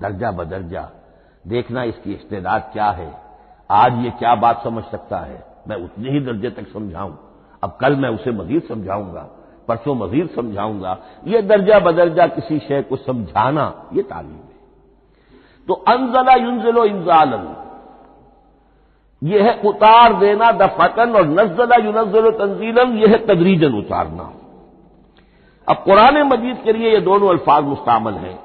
दर्जा बदर्जा। देखना इसकी इस्तेदाद क्या है। आज ये क्या बात समझ सकता है। मैं उतने ही दर्जे तक समझाऊं। अब कल मैं उसे मजीद समझाऊँगा, परसों मजीद समझाऊँगा। ये दर्जा बदर्जा किसी शय को समझाना, ये तालीम है। तो अनजला युनजलो इंजालन। यह है उतार देना दफतन और नजला युनजलो तंजीलन, यह है तदरीजन उतारना। अब कुरान मजीद के लिए ये दोनों अल्फाज मुस्तामल हैं।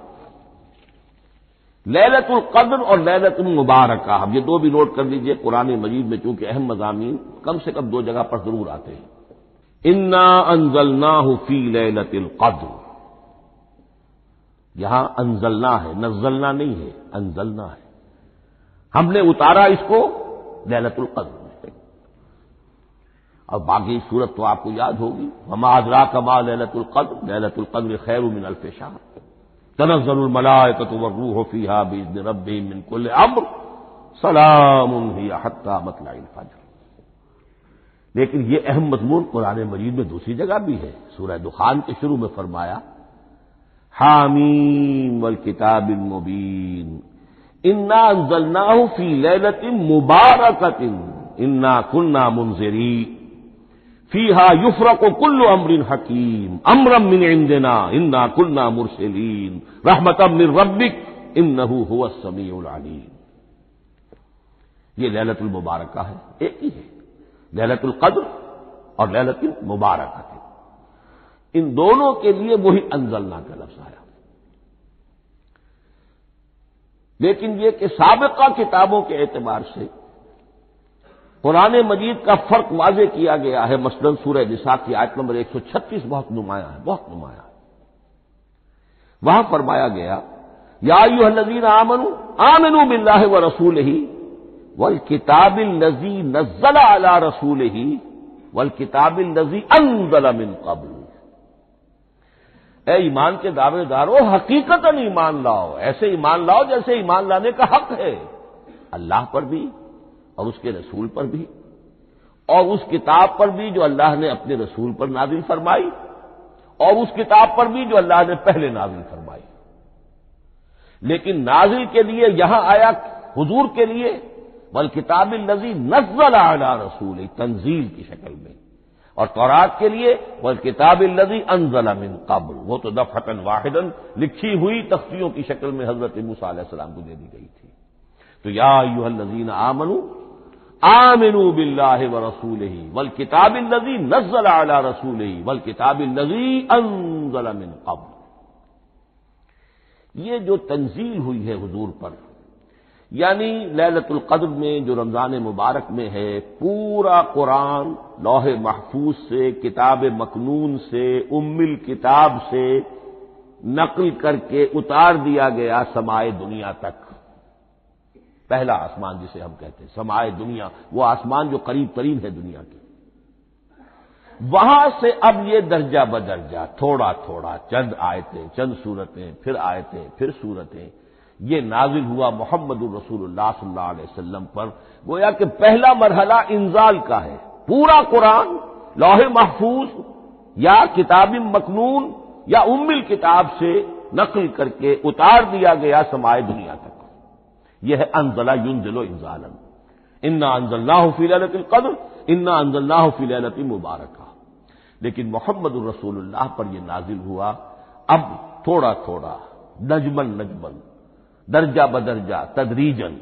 लैलतुल कद्र और लैलतुल मुबारक हम ये दो भी नोट कर लीजिए, कुरान मजीद में चूँकि अहम मजामी कम से कम दो जगह पर ज़रूर आते हैं। इन्ना अनजलना फ़ी लैलतिल कद्र। यहाँ अनजलना है, नजलना नहीं है अनजलना है। हमने उतारा इसको लैलतुल कद्र में। और बाकी सूरत तो आपको याद होगी। हमा अजरा कमा लैलतुल कद्र लैलतुल कद्र खैर मिन अल्फेशाह तनजल मलायकत रूह फीहा बीज रबी मिन कुल अम्र सलाम हत्ता मतला फजर लेकिन ये अहम मजमून कुरान मजीद में दूसरी जगह भी है सूरह दुखान के शुरू में फरमाया हामीम वल किताब मुबीन इन्ना अंजलनाहु फ़ी लैलतिन मुबारकतिन इन्ना कुन्ना मुंजरी फीहा युफरक कुल्लु अमरिन हकीम। अमरम मिन इंदना, इन्ना कुल्ना मुरसलीन। रहमतम मिन रब्बिक, इन्नहु हुवा समीउल अलीम। ये लैलतुल मुबारक है, एक ही है। लैलतुल कद्र और लैलतुल मुबारक है। इन दोनों के लिए वही अनजलना का लफ्ज आया। लेकिन यह कि सबका किताबों के एतबार से कुरान मजीद का फ़र्क वाजे किया गया है। मसलन सूर्य निसा की आयत नंबर 136 बहुत नुमाया है, बहुत नुमाया है। वहाँ फरमाया गया, या यू नजीन आमनु, आमिनु बिल्लाह व रसूल ही वल किताबिल नजी नजला अला रसूल ही वल किताबिल नजी अनजला मिन कबल। ए ईमान के दावेदारों, हकीकतन ईमान लाओ, ऐसे ईमान लाओ जैसे ईमान लाने का हक है। अल्लाह पर भी और उसके रसूल पर भी, और उस किताब पर भी जो अल्लाह ने अपने रसूल पर नाजिल फरमाई, और उस किताब पर भी जो अल्लाह ने पहले नाजिल फरमाई। लेकिन नाजिल के लिए यहाँ आया, हुजूर के लिए बल किताब नजी नजल आला रसूल तंजील की शक्ल में। और तौरात के लिए वल किताब नजी अनजला मिन कबल, वो तो दफतन वाहिदन लिखी हुई तख्तियों की शक्ल में हज़रत मूसा को दे दी गई थी। तो या यूहल नजीन आमनू आमिनू बिल्लाह व रसूल ही वल किताब नजी नजल आला रसूल ही वल किताब नजी अनजल मिन कब ये जो तंजील हुई है हुजूर पर, यानी लैलतुल कद्र में जो रमज़ान मुबारक में है, पूरा कुरान लौह महफूज से, किताब मकनून से, उम्मिल किताब से नकल करके उतार दिया गया समाए दुनिया तक। पहला आसमान जिसे हम कहते हैं समाए दुनिया, वो आसमान जो करीब तरीब है दुनिया की। वहाँ से अब ये दर्जा बदर्जा थोड़ा थोड़ा चंद आयतें, चंद सूरतें, फिर आयतें, फिर सूरतें, ये नाजिल हुआ मोहम्मद रसूलुल्लाह सल्लल्लाहु पर। गोया कि पहला मरहला इंजाल का है। पूरा कुरान, लौह महफूज, या किताबी मकनून, या उम्मिल किताब से नकल करके उतार दिया गया समाए दुनिया तक यह है अनजला युनजलो इंजालन इन्ना अनजल्ला फ़िलतिल कद्र, इन्ना अनजल्ला फ़िलती मुबारक। लेकिन मोहम्मद रसूलुल्लाह पर यह नाजिल हुआ, अब थोड़ा थोड़ा, नजमन नजमन, दर्जा बदर्जा, तदरीजन,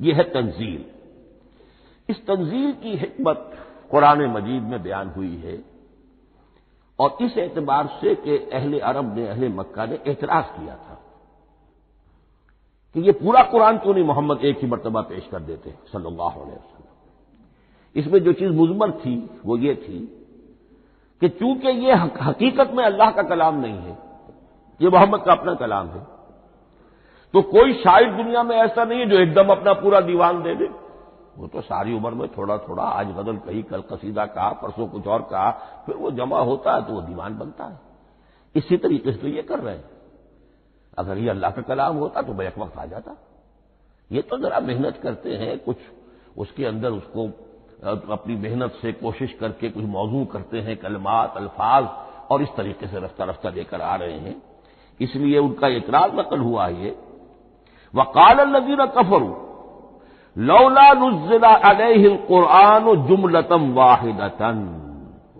यह है तंजील। इस तंजील की हिकमत कुरान मजीद में बयान हुई है, और इस एतबार से कि अहले अरब ने, अहले मक्का ने एतराज़ किया था। कि ये पूरा कुरान क्यों नहीं मोहम्मद एक ही मरतबा पेश कर देते सल्लल्लाहु अलैहि वसल्लम? इसमें जो चीज़ मुजमर थी, वो ये थी कि चूँकि ये हकीकत में अल्लाह का कलाम नहीं है, ये मोहम्मद का अपना कलाम है तो कोई शायर दुनिया में ऐसा नहीं है जो एकदम अपना पूरा दीवान दे दे। वो तो सारी उम्र में थोड़ा थोड़ा आज गज़ल कही, कल कसीदा कहा, परसों कुछ और कहा, फिर वो जमा होता है तो वो दीवान बनता है। इसी तरीके से तो ये कर रहे हैं। अगर ये अल्लाह का कलाम होता तो बैक वक्त आ जाता। ये तो जरा मेहनत करते हैं, कुछ उसके अंदर उसको अपनी मेहनत से कोशिश करके कुछ मौजू करते हैं, कलमात, अल्फाज, और इस तरीके से रफ्ता रफ्ता लेकर आ रहे हैं। इसलिए उनका इतराज नकल हुआ ये। वकाल नजीर कफरू, लौला नुजिला कुरान जुमलतम वाहिदतन।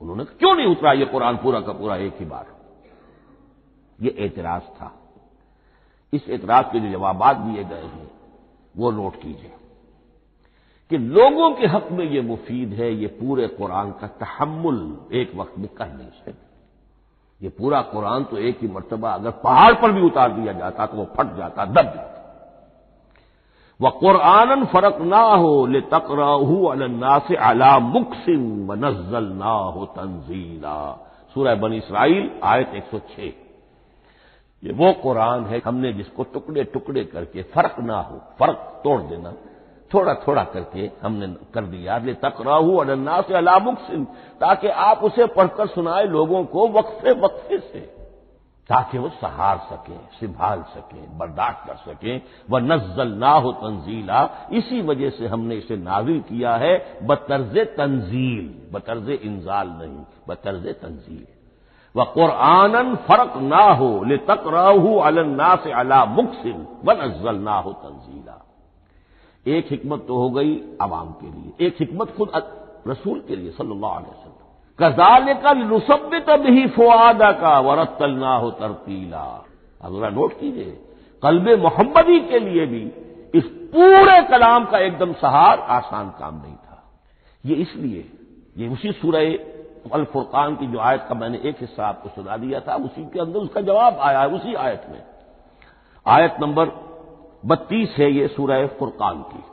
उन्होंने क्यों नहीं उतरा ये कुरान पूरा का पूरा एक ही बार? ये एतराज़ था। इस एतराज़ के जो जवाब दिए गए हैं, वो नोट कीजिए कि लोगों के हक में ये मुफीद है, ये पूरे कुरान का तहमुल एक वक्त में कर नहीं सकते। ये पूरा कुरान तो एक ही मरतबा, अगर पहाड़ पर भी उतार दिया जाता तो वो फट जाता, दब जाता। वह कुरान फ़र्क ना हो ले तकराहू अलन्ना से अला मुकसिम नजल ना हो तंजीला। सूरह बन इसराइल, आयत एक सौ छह। ये वो कुरान है, हमने जिसको टुकड़े टुकड़े करके, फ़र्क ना हो, फ़र्क तोड़ देना। थोड़ा थोड़ा करके हमने कर दिया। ले तकराहू अनन्ना से अला मुकसिम ताकि आप उसे पढ़कर सुनाए लोगों को वक्फे वक्फे से, ताकि वो सहार सकें, संभाल सकें, बर्दाश्त कर सकें। वह नज्जल ना हो तंजीला, इसी वजह से हमने इसे नाजिल किया है, बतर्ज तंजील, बतर्ज इंजाल नहीं, बतर्ज तंजील। व कुरानन फ़र्क ना हो ले तक रहू अलन्ना से अला मुकसिम व नज्जल ना हो तंजीला एक हिकमत तो हो गई आवाम के लिए, एक हिकमत खुद रसूल के लिए सल्लल्लाहु अलैहि वसल्लम। कजाल का नुसबित भी फुआदा का वरतल ना हो तरतीला अगला नोट कीजिए, कल्ब मोहम्मदी के लिए भी इस पूरे कलाम का एकदम सहार आसान काम नहीं था। ये इसलिए, ये उसी सूरह अल फुरकान की जो आयत का मैंने एक हिस्सा आपको सुना दिया था, उसी के अंदर उसका जवाब आया है उसी आयत में। आयत नंबर बत्तीस है ये सूरह फुरकान की।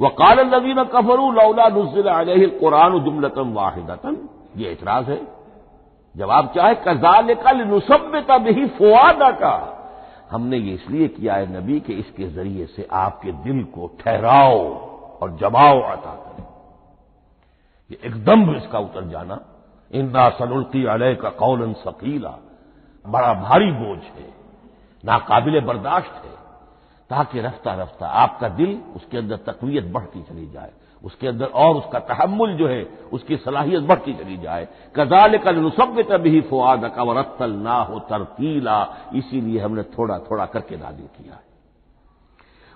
वकाल नवीन कफरू लौला नुजिल कुरान जुमलतम वाहिदतन। ये एतराज़ है। जवाब क्या है? कजाल कल नुसबता भी फुआदा का हमने ये इसलिए किया है नबी के इसके ज़रिए से आपके दिल को ठहराओ और जमाओ अता करें। ये एकदम इसका उतर जाना। इंदा सनुल्की अलह का कौलन सकीला। बड़ा भारी बोझ है, नाकाबिल बर्दाश्त है, ताकि रफ्ता रफ्ता आपका दिल उसके अंदर तकवीत बढ़ती चली जाए, उसके अंदर और उसका तहमुल जो है, उसकी सलाहियत बढ़ती चली जाए। कजाल कल नुसबित भी फुआद का वरतल ना हो तरतीला। इसीलिए हमने थोड़ा थोड़ा करके नादिल किया है।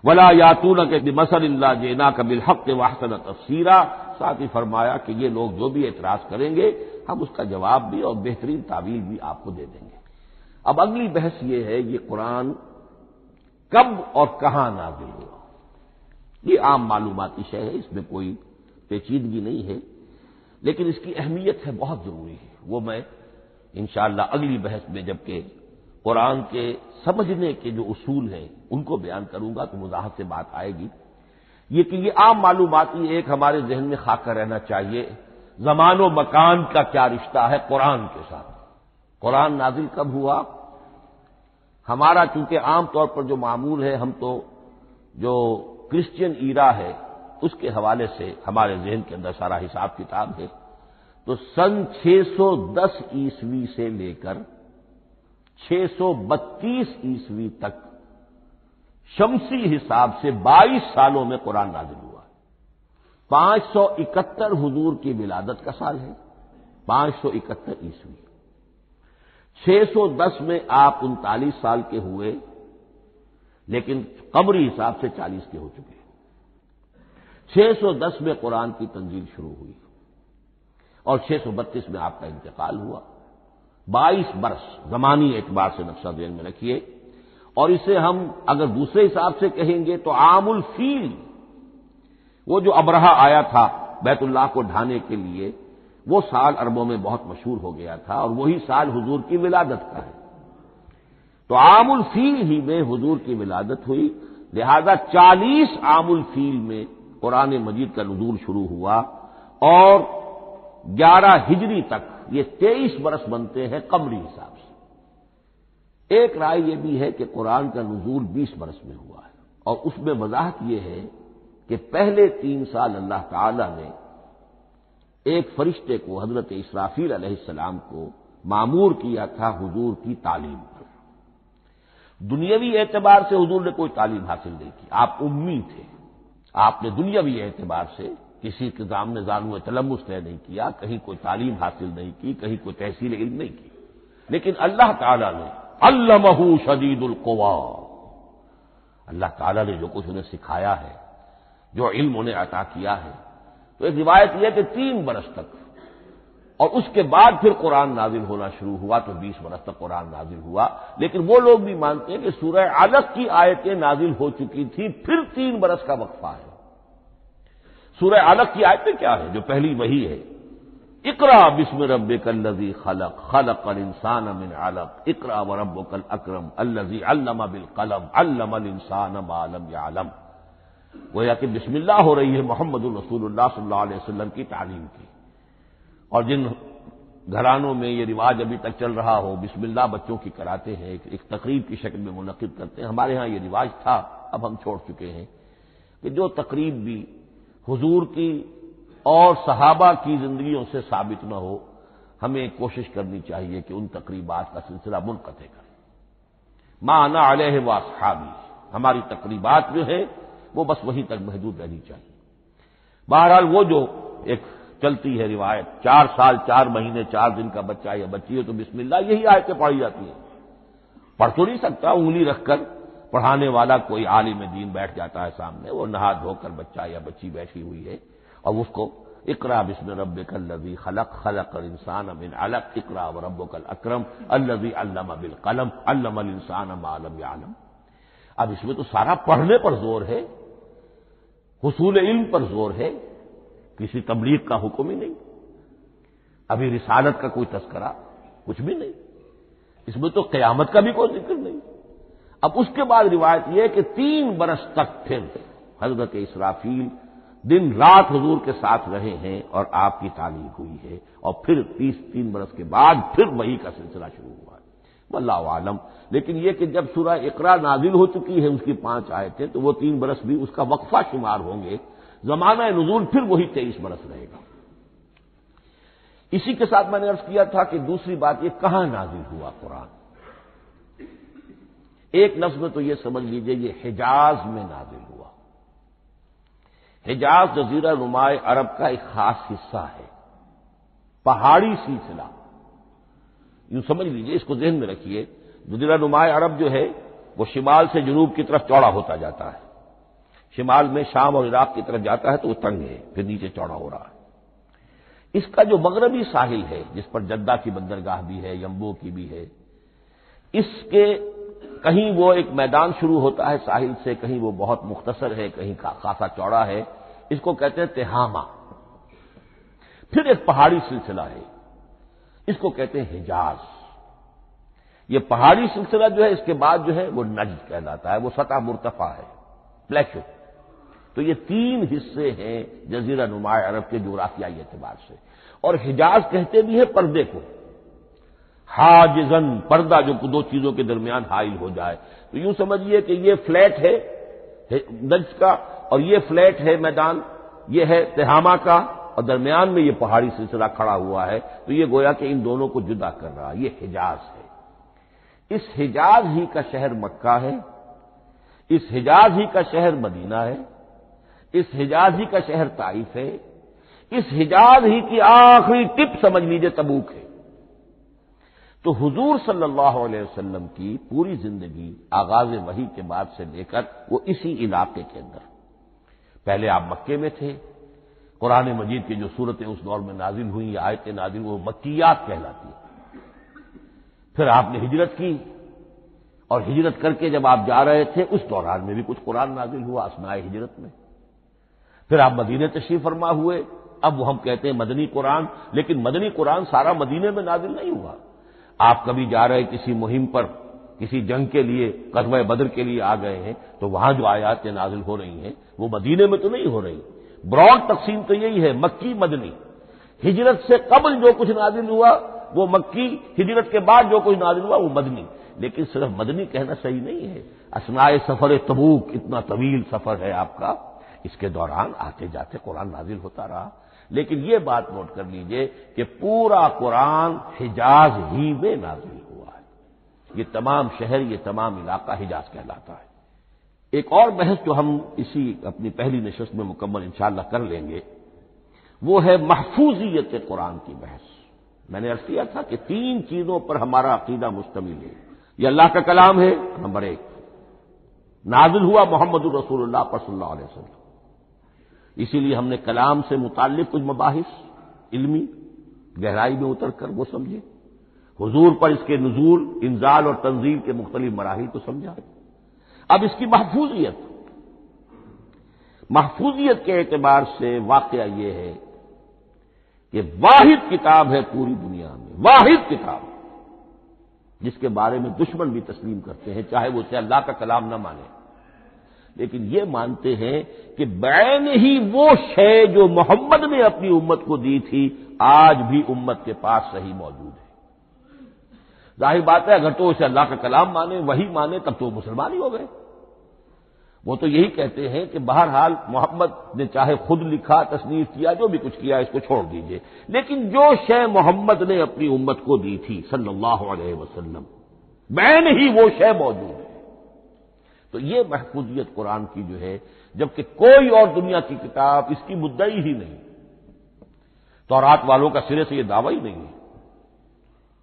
वला यातून के मसल्ला जेना कबिल हक वाहसन तफसीरा। साथ ही फरमाया कि ये लोग जो भी एतराज़ करेंगे, हम उसका जवाब भी और बेहतरीन तावील भी आपको दे देंगे। अब अगली बहस ये है, ये कुरान कब और कहाँ नाजिल हुआ? ये आम मालूमती शय है, इसमें कोई पेचीदगी नहीं है, लेकिन इसकी अहमियत है, बहुत ज़रूरी है। वो मैं इंशाला अगली बहस में जबकि कुरान के समझने के जो उसूल हैं, उनको बयान करूँगा तो मुजाहत से बात आएगी। ये कि ये आम मालूमती एक हमारे जहन में खाकर रहना चाहिए। जमान मकान का क्या रिश्ता है कुरान के साथ? कुरान नाजिल कब हुआ? हमारा चूँकि आमतौर पर जो मामूल है, हम तो जो क्रिश्चियन ईरा है, उसके हवाले से हमारे जहन के अंदर सारा हिसाब किताब है। तो सन 610 ईस्वी से लेकर 632 ईस्वी तक शमसी हिसाब से 22 सालों में कुरान नाजिल हुआ। पाँच सौ इकहत्तर हजूर की विलादत का साल है। पाँच सौ इकहत्तर ईस्वी। 610 में आप उनतालीस साल के हुए, लेकिन कमरी हिसाब से 40 के हो चुके 610 में कुरान की तंजील शुरू हुई और 632 में आपका इंतकाल हुआ। 22 बरस जमानी एतबार से नक्शा देन में रखिए। और इसे हम अगर दूसरे हिसाब से कहेंगे तो आमुल फील, वो जो अबरहा आया था बैतुल्लाह को ढाने के लिए, वो साल अरबों में बहुत मशहूर हो गया था और वही साल हुजूर की विलादत का है। तो आमुल फील ही में हुजूर की विलादत हुई, लिहाजा चालीस आमुल फील में कुरान मजीद का नजूल शुरू हुआ और ग्यारह हिजरी तक, ये तेईस बरस बनते हैं कमरी हिसाब एक राय यह भी है कि कुरान का नजूल बीस बरस में हुआ है और उसमें वजाहत यह है कि पहले तीन साल अल्लाह ताला ने एक फरिश्ते को हज़रत इसराफील अलैहिस्सलाम को मामूर किया था हुजूर की तालीम पर। दुनियावी एतबार से हुजूर ने कोई तालीम हासिल नहीं की। आप उम्मी थे। आपने दुनियावी एतबार से किसी के सामने जानू तलमुस तय नहीं किया, कहीं कोई तालीम हासिल नहीं की, कहीं कोई तहसील इल्म नहीं की। लेकिन अल्लाह ताला ने अल्लामहू शदीदुल अल्लाह ताला ने जो कुछ उन्हें सिखाया है, जो इल्म उन्हें अता किया है तो एक रिवायत यह कि तीन बरस तक, और उसके बाद फिर कुरान नाजिल होना शुरू हुआ तो बीस बरस तक कुरान नाजिल हुआ। लेकिन वो लोग भी मानते हैं कि सूरह अलग की आयतें नाजिल हो चुकी थी, फिर तीन बरस का वक्फा है। सूरह अलग की आयतें क्या है? जो पहली वही है। इकरा बिस्म रब कल्लजी खलक खलक अल इंसान अमिन अलक। इकरा व रब कल अक्रम, अल्लजी अल्लमा बिल कलम अल्लम इंसान आलम आलम गोया कि बिस्मिल्लाह हो रही है मोहम्मद रसूलुल्लाह सल्लल्लाहु की तालीम की। और जिन घरानों में ये रिवाज अभी तक चल रहा हो, बिस्मिल्लाह बच्चों की कराते हैं, एक तकरीब की शक्ल में मुनद करते हैं। हमारे यहाँ ये रिवाज था, अब हम छोड़ चुके हैं कि जो तकरीब भी हुजूर की और सहाबा की जिंदगियों से साबित न हो, हमें कोशिश करनी चाहिए कि उन तकरीबात का सिलसिला मुनक़ करें। माना अलह वासहाबी हमारी तकरीबात जो है, वो बस वहीं तक महदूद रहनी चाहिए। बहरहाल वो जो एक चलती है रिवायत, चार साल, चार महीने, चार दिन का बच्चा या बच्ची है तो बिस्मिल्लाह, यही आयतें पढ़ी जाती हैं। पढ़ तो नहीं सकता, उंगली रखकर पढ़ाने वाला कोई आलिम दीन बैठ जाता है सामने, वो नहा धोकर बच्चा या बच्ची बैठी हुई है। और उसको इकरा बिस्म रब कल्लवी खलक खलक इंसान अमिन अलग इकरा व रब कल अक्रम अल्लवी अल्लम बिल कलम अल्लम इंसान आलम आलम अब इसमें तो सारा पढ़ने पर ज़ोर है, हसूल इल्म पर ज़ोर है, किसी तबलीग का हुक्म ही नहीं। अभी रिसालत का कोई तस्करा कुछ भी नहीं। इसमें तो क्यामत का भी कोई ज़िक्र नहीं। अब उसके बाद रिवायत यह कि तीन बरस तक फिर हज़रत इसराफील दिन रात हजूर के साथ रहे हैं और आपकी तालीम हुई है और फिर तीस तीन बरस के बाद फिर वही का सिलसिला शुरू हुआ है। वल्लाह आलम। लेकिन यह कि जब सूरह इकरा नाजिल हो चुकी है, उसकी पाँच आयतें तो वो तीन बरस भी उसका वक्फा शुमार होंगे। जमाना नजूल फिर वही तेईस बरस रहेगा। इसी के साथ मैंने अर्ज़ किया था कि दूसरी बात यह कहाँ नाजिल हुआ कुरान? एक लफ्ज में तो यह समझ लीजिए, ये हिजाज में नाजिल हिजाज जजीरा नुमाए अरब का एक खास हिस्सा है। पहाड़ी सिलसिला। यूँ समझ लीजिए, इसको जहन में रखिए, जजीरा नुमाए अरब जो है, वो शिमाल से जनूब की तरफ़ चौड़ा होता जाता है। शिमाल में शाम और इराक की तरफ़ जाता है तो वो तंग है, फिर नीचे चौड़ा हो रहा है। इसका जो मगरबी साहिल है, जिस पर जद्दा की बंदरगाह भी है, यम्बो की भी है, इसके कहीं वो एक मैदान शुरू होता है, साहिल से कहीं वो बहुत मुख्तसर है, कहीं खासा चौड़ा है इसको कहते हैं तेहामा। फिर एक पहाड़ी सिलसिला है। इसको कहते हैं हिजाज। ये पहाड़ी सिलसिला जो है, इसके बाद जो है, वो नज कहलाता है। वो सतह मुर्तफा है। प्लेशो तो ये तीन हिस्से हैं जजीरा नुमा अरब के जोराफियाई एतबार से। और हिजाज कहते भी है पर्दे को। हाजन पर्दा जो दो चीज़ों के दरमियान हाइल हो जाए। तो यूँ समझिए कि ये फ्लैट है नज का, और ये फ्लैट है मैदान, ये है तेहामा का, और दरमियान में ये पहाड़ी सिलसिला खड़ा हुआ है तो ये गोया कि इन दोनों को जुदा कर रहा है, ये हिजाज है। इस हिजाज ही का शहर मक्का है, इस हिजाज ही का शहर मदीना है, इस हिजाज ही का शहर ताइफ है, इस हिजाज ही की आखिरी टिप समझ लीजिए तबूक है। तो हुजूर सल्लल्लाहु अलैहि वसल्लम की पूरी ज़िंदगी आगाज़ वही के बाद से लेकर वो इसी इलाके के अंदर। पहले आप मक्के में थे, कुरान मजीद की जो सूरतें उस दौर में नाजिल हुई, आयतें नाजिल वो मक्कियात कहलाती फिर आपने हिजरत की, और हिजरत करके जब आप जा रहे थे, उस दौरान में भी कुछ कुरान नाजिल हुआ असनाए हिजरत में। फिर आप मदीने तशरीफ़ फरमा हुए, अब वो हम कहते हैं मदनी कुरान, लेकिन मदनी कुरान सारा मदीने में नाजिल नहीं हुआ। आप कभी जा रहे किसी मुहिम पर, किसी जंग के लिए कदम बदर के लिए आ गए हैं तो वहाँ जो आयातें नाजिल हो रही हैं, वो मदीने में तो नहीं हो रही। ब्रॉड तकसीम तो यही है, मक्की मदनी। हिजरत से कबल जो कुछ नाजिल हुआ, वो मक्की, हिजरत के बाद जो कुछ नाजिल हुआ, वो मदनी। लेकिन सिर्फ़ मदनी कहना सही नहीं है। असनाए सफ़र तबूक, इतना तवील सफ़र है आपका। इसके दौरान आते जाते कुरान नाजिल होता रहा। लेकिन ये बात नोट कर लीजिए कि पूरा कुरान हिजाज ही में नाजिल हुआ है। ये तमाम शहर, ये तमाम इलाका हिजाज कहलाता है। एक और बहस जो हम इसी अपनी पहली नशस्त में मुकम्मल इंशाला कर लेंगे, वो है महफूजियत कुरान की बहस। मैंने अर्ज़ किया था कि तीन चीज़ों पर हमारा अकीदा मुश्तमिल है। यह अल्लाह का कलाम है, नंबर एक, नाजिल हुआ मोहम्मद रसूलुल्लाह पर वसल्लम। इसीलिए हमने कलाम से मुतालिक कुछ मबाहिस, इल्मी, गहराई में उतर कर वो समझे। हुजूर पर इसके नजूल, इंजाल और तंजील के मुख्तलिफ़ मराहल को समझा। अब इसकी महफूजियत। महफूजियत के एतबार से वाकया यह है कि वाहिद किताब है पूरी दुनिया में। वाहिद किताब, जिसके बारे में दुश्मन भी तस्लीम करते हैं, चाहे वो उसे अल्लाह का कलाम न माने। लेकिन ये मानते हैं कि बैन ही वो शय जो मोहम्मद ने अपनी उम्मत को दी थी, आज भी उम्मत के पास सही मौजूद है। ज़ाहिर बात है, अगर तो उसे अल्लाह का कलाम माने, वही माने, तब तो मुसलमान ही हो गए। वो तो यही कहते हैं कि बहरहाल मोहम्मद ने चाहे खुद लिखा तस्नीफ किया, जो भी कुछ किया, इसको छोड़ दीजिए। लेकिन जो शय मोहम्मद ने अपनी उम्मत को दी थी, सल्लल्लाहु अलैहि वसल्लम मैन ही वो शय मौजूद है। तो ये महफूजियत कुरान की जो है, जबकि कोई और दुनिया की किताब इसकी मुद्दई ही नहीं। तौरात वालों का सिरे से यह दावा ही नहीं है।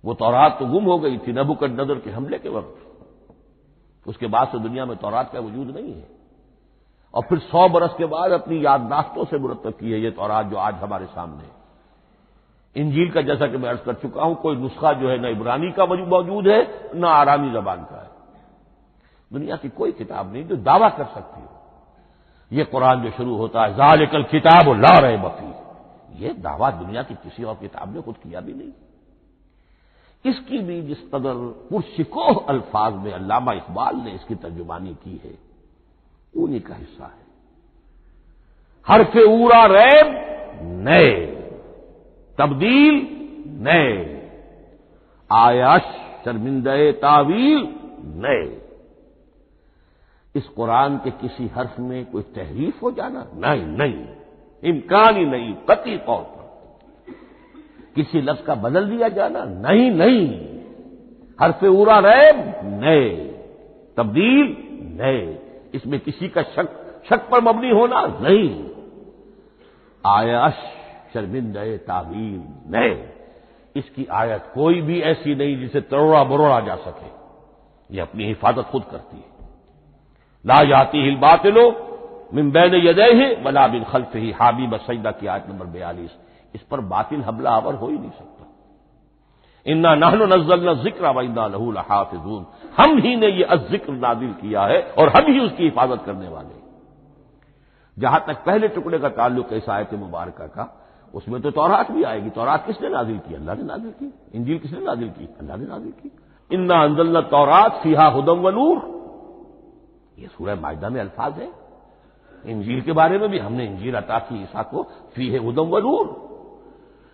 वो तौरात तो गुम हो गई थी नबुकट नज़र के हमले के वक्त। उसके बाद से दुनिया में तौरात का वजूद नहीं है। और फिर सौ बरस के बाद अपनी याददाश्तों से मुरतब की है ये तौरात जो आज हमारे सामने है। इंजील का जैसा कि मैं अर्ज़ कर चुका हूँ, कोई नुस्खा जो है न इब्रानी का मौजूद है, न आरामी जबान का दुनिया की कोई किताब नहीं जो दावा कर सकती हो। यह कुरान जो शुरू होता है, जालिकल किताब ला रहे बफी यह दावा दुनिया की किसी और किताब ने खुद किया भी नहीं। इसकी भी जिस कदर पुरशिकोह अल्फाज में अल्लामा इकबाल ने इसकी तर्जुमानी की है, उन्हीं का हिस्सा है। हरफ ऊरा रैब नए, तब्दील नए। आयाश शर्मिंदे तावील नए। इस कुरान के किसी हर्फ में कोई तहरीफ हो जाना? नहीं नहीं। इम्कान ही नहीं कति तौर पर। किसी लफ्ज का बदल दिया जाना? नहीं नहीं। हरफ उरा रहे नए तब्दील? नए इसमें किसी का शक शक पर मबनी होना? नहीं। आयश शर्मिंदे ताबील? नए इसकी आयत कोई भी ऐसी नहीं जिसे तरोड़ा बरोड़ा जा सके। ये अपनी हिफाजत खुद करती है। ला जाती हिल बातिलो मिम्बैन यदय है बला बिन खल्फ ही हाबी बसैदा की आयत नंबर बयालीस। इस पर बातिल हमला आवर हो ही नहीं सकता। इन्ना नहन नजल ज़िक्र वन्ना लहूल हाफिजून हम ही ने यह अजिक्र नादिल किया है और हम ही उसकी हिफाजत करने वाले जहाँ तक पहले टुकड़े का ताल्लुक ऐसा आयत मुबारक का, उसमें तो तौरात भी आएगी। तौरात किसने नाजिल की? अल्लाह ने नाजिल की। इंजील किसने नाजिल की? अल्लाह ने नाजिल की। इन्ना अंजल्ला तौरात फिहा हुदम व नूर। ये सूरह मायदा में अल्फाज है। इंजीर के बारे में भी हमने इंजीर अता की, ईसा को, फ़ी है उदम व नूर।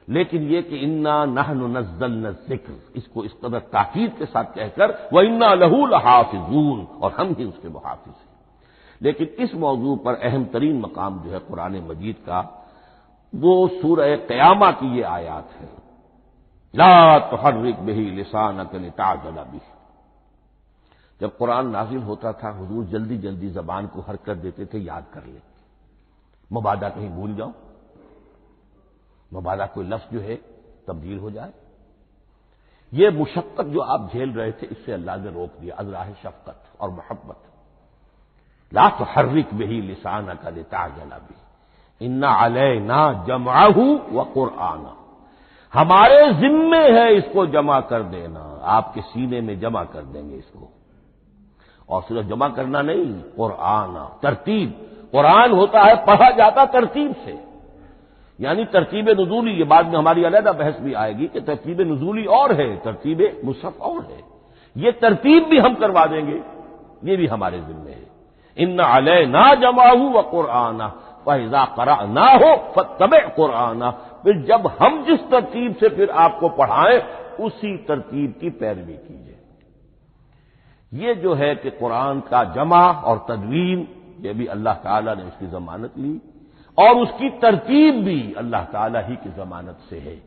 लेकिन यह कि इन्ना नहन नजल न ज़िक्र, इसको इस कदर ताकीद के साथ कहकर वह इन्ना लहू लहाफिजून, और हम ही उसके मुहाफिज हैं। लेकिन इस मौजू पर अहम तरीन मकाम जो है कुरान मजीद का, वो सूरह कयामा की ये आयात है। ला तो हर रिक बही लिसान ताजला भी जब कुरान नाजिल होता था, हजूर जल्दी जल्दी जबान को हरकत देते थे, याद कर ले मुबादा कहीं भूल जाओ। मबादा कोई लफ्ज जो है, तब्दील हो जाए। ये मुशक्कत जो आप झेल रहे थे, इससे अल्लाह ने रोक दिया। अजराह शफकत और मोहब्बत। ला तो हर्रिक ही लिसान का लिता जला भी इन्ना अलय ना जमाहू व कुराना। हमारे जिम्मे है इसको जमा कर देना। आपके सीने में जमा कर देंगे इसको। और सिर्फ़ जमा करना नहीं, कुरान, तरतीब। कुरान होता है, पढ़ा जाता तरतीब से। यानी तरतीब नजूली, ये बाद में हमारी अलहदा बहस भी आएगी कि तरतीब नजूली और है, तरतीब मुसफ और है। ये तरतीब भी हम करवा देंगे, ये भी हमारे जिम्मे है। इन अलह ना जमाऊ व कुराना फैजा करा ना हो फतब कुराना। फिर जब हम जिस तरतीब से फिर आपको पढ़ाएँ, उसी तरतीब की पैरवी कीजिए। ये जो है कि कुरान का जमा और तदवीन, ये भी अल्लाह ताला ने उसकी जमानत ली, और उसकी तरतीब भी अल्लाह ताला ही की जमानत से है।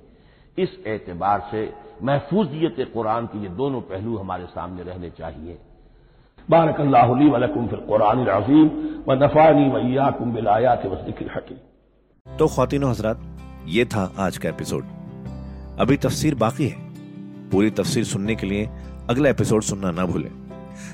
इस एतबार से महफूजियत कुरान के ये दोनों पहलू हमारे सामने रहने चाहिए। बारक अल्लाहली वलकुम फिर कुरान अजीम, व नफ़ानी वैयाकुम बिलायात वजिक्र हकीम। तो खातिन हजरात, ये था आज का एपिसोड। अभी तफसीर बाकी है। पूरी तफसीर सुनने के लिए अगला एपिसोड सुनना ना भूलें।